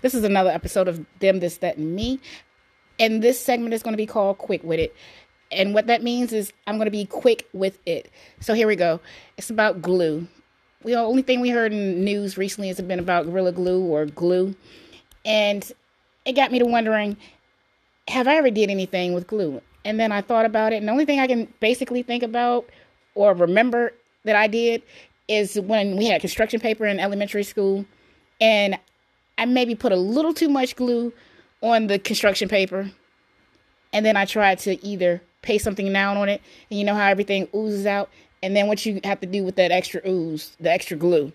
This is another episode of Them, This, That, and Me. And this segment is going to be called Quick With It. And what that means is I'm going to be quick with it. So here we go. It's about glue. The only thing we heard in news recently has been about Gorilla Glue or glue. And it got me to wondering, have I ever did anything with glue? And then I thought about it. And the only thing I can basically think about or remember that I did is when we had construction paper in elementary school. And I maybe put a little too much glue on the construction paper. And then I tried to either paste something down on it. And you know how everything oozes out? And then what you have to do with that extra ooze, the extra glue.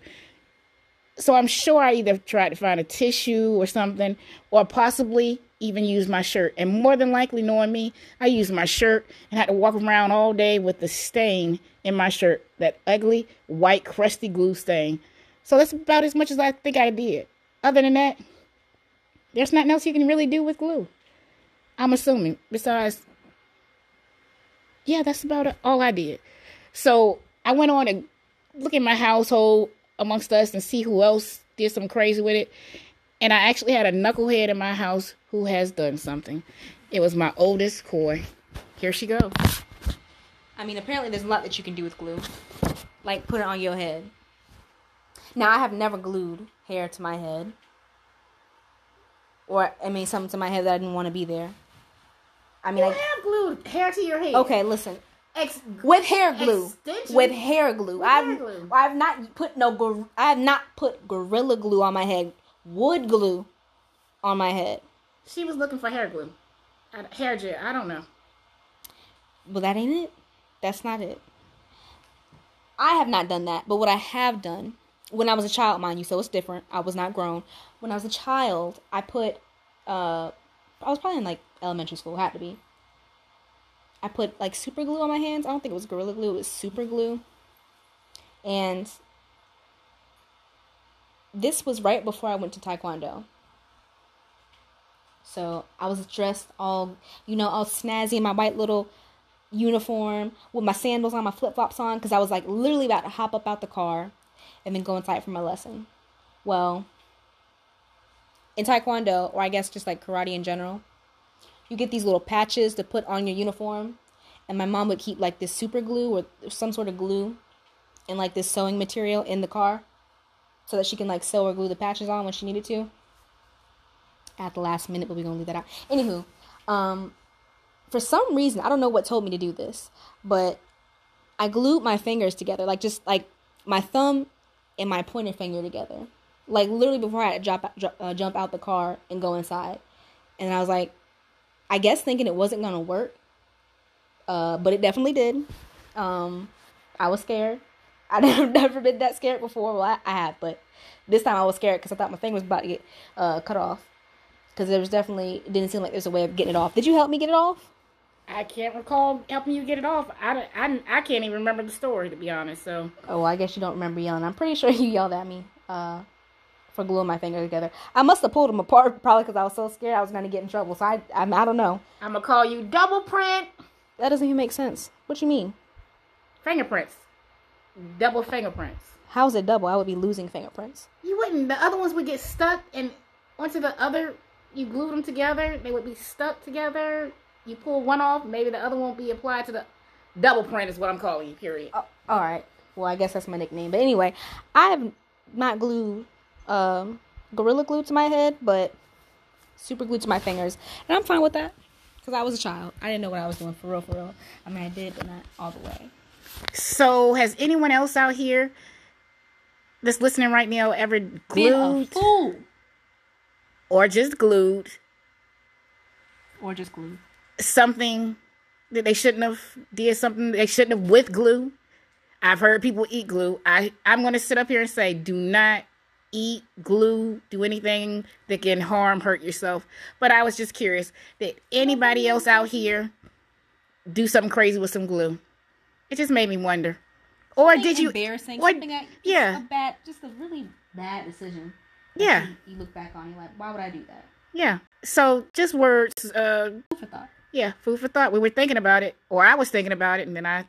So I'm sure I either tried to find a tissue or something, or possibly even use my shirt. And more than likely, knowing me, I used my shirt and had to walk around all day with the stain in my shirt, that ugly white crusty glue stain. So that's about as much as I think I did. Other than that, there's nothing else you can really do with glue. I'm assuming. Besides, yeah, that's about all I did. So I went on to look at my household amongst us and see who else did some crazy with it. And I actually had a knucklehead in my house who has done something. It was my oldest Coy. Here she goes. I mean, apparently there's a lot that you can do with glue. Like put it on your head. Now, I have never glued hair to my head. Or, I mean, something to my head that I didn't want to be there. I mean, You I, have glued hair to your head. okay, listen. Ex- With hair glue. Extension? With hair glue. With I've hair glue. I've not put no gor- I have not put gorilla glue on my head. Wood glue on my head. she was looking for hair glue. Hair gel. I don't know. But that ain't it. That's not it. I have not done that. But what I have done when I was a child, mind you, so it's different. I was not grown. When I was a child, I put uh I was probably in like elementary school, had to be. I put like super glue on my hands. I don't think it was gorilla glue, it was super glue. And this was right before I went to taekwondo. So I was dressed all, you know, all snazzy in my white little uniform with my sandals on, my flip flops on, because I was like literally about to hop up out the car and then go inside for my lesson. Well, in Taekwondo, or I guess just like karate in general, you get these little patches to put on your uniform. And my mom would keep like this super glue or some sort of glue and like this sewing material in the car so that she can like sew or glue the patches on when she needed to at the last minute, but we're gonna leave that out. Anywho, um, for some reason, I don't know what told me to do this, but I glued my fingers together, like just like my thumb and my pointer finger together, like literally before I had to drop, uh, jump out the car and go inside. And I was like, I guess thinking it wasn't gonna work, uh, but it definitely did. Um, I was scared. I've never been that scared before. Well, I, I have, but this time I was scared because I thought my finger was about to get uh, cut off. Because there was definitely it didn't seem like there's a way of getting it off. Did you help me get it off? I can't recall helping you get it off. I, I, I can't even remember the story, to be honest. So, Oh, well, I guess you don't remember yelling. I'm pretty sure you yelled at me uh, for gluing my fingers together. I must have pulled them apart probably because I was so scared I was going to get in trouble. So I, I, I don't know. I'm going to call you double print That doesn't even make sense. What you mean? fingerprints. Double fingerprints. How's it double? I would be losing fingerprints. You wouldn't. The other ones would get stuck, and onto the other, you glued them together. They would be stuck together. You pull one off, maybe the other won't be applied to the double print. Is what I'm calling you. Period. Oh, all right. Well, I guess that's my nickname. But anyway, I have not glued um, gorilla glue to my head, but super glue to my fingers, and I'm fine with that because I was a child. I didn't know what I was doing for real, for real. I mean, I did, but not all the way. So, has anyone else out here that's listening right now ever glued or just glued or just glue. Something that they shouldn't have did something they shouldn't have with glue? I've heard people eat glue. I I'm going to sit up here and say do not eat glue, do anything that can harm, hurt yourself. But I was just curious, did anybody else out here do something crazy with some glue? It just made me wonder. Or did you embarrassing? or- something that, yeah. a bad, just a really bad decision. Yeah. You, you look back on, you like, why would I do that? Yeah. So just words, uh Food for thought. yeah, food for thought. We were thinking about it, or I was thinking about it, and then I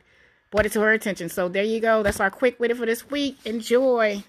brought it to her attention. So there you go. That's our quick wit for this week. Enjoy.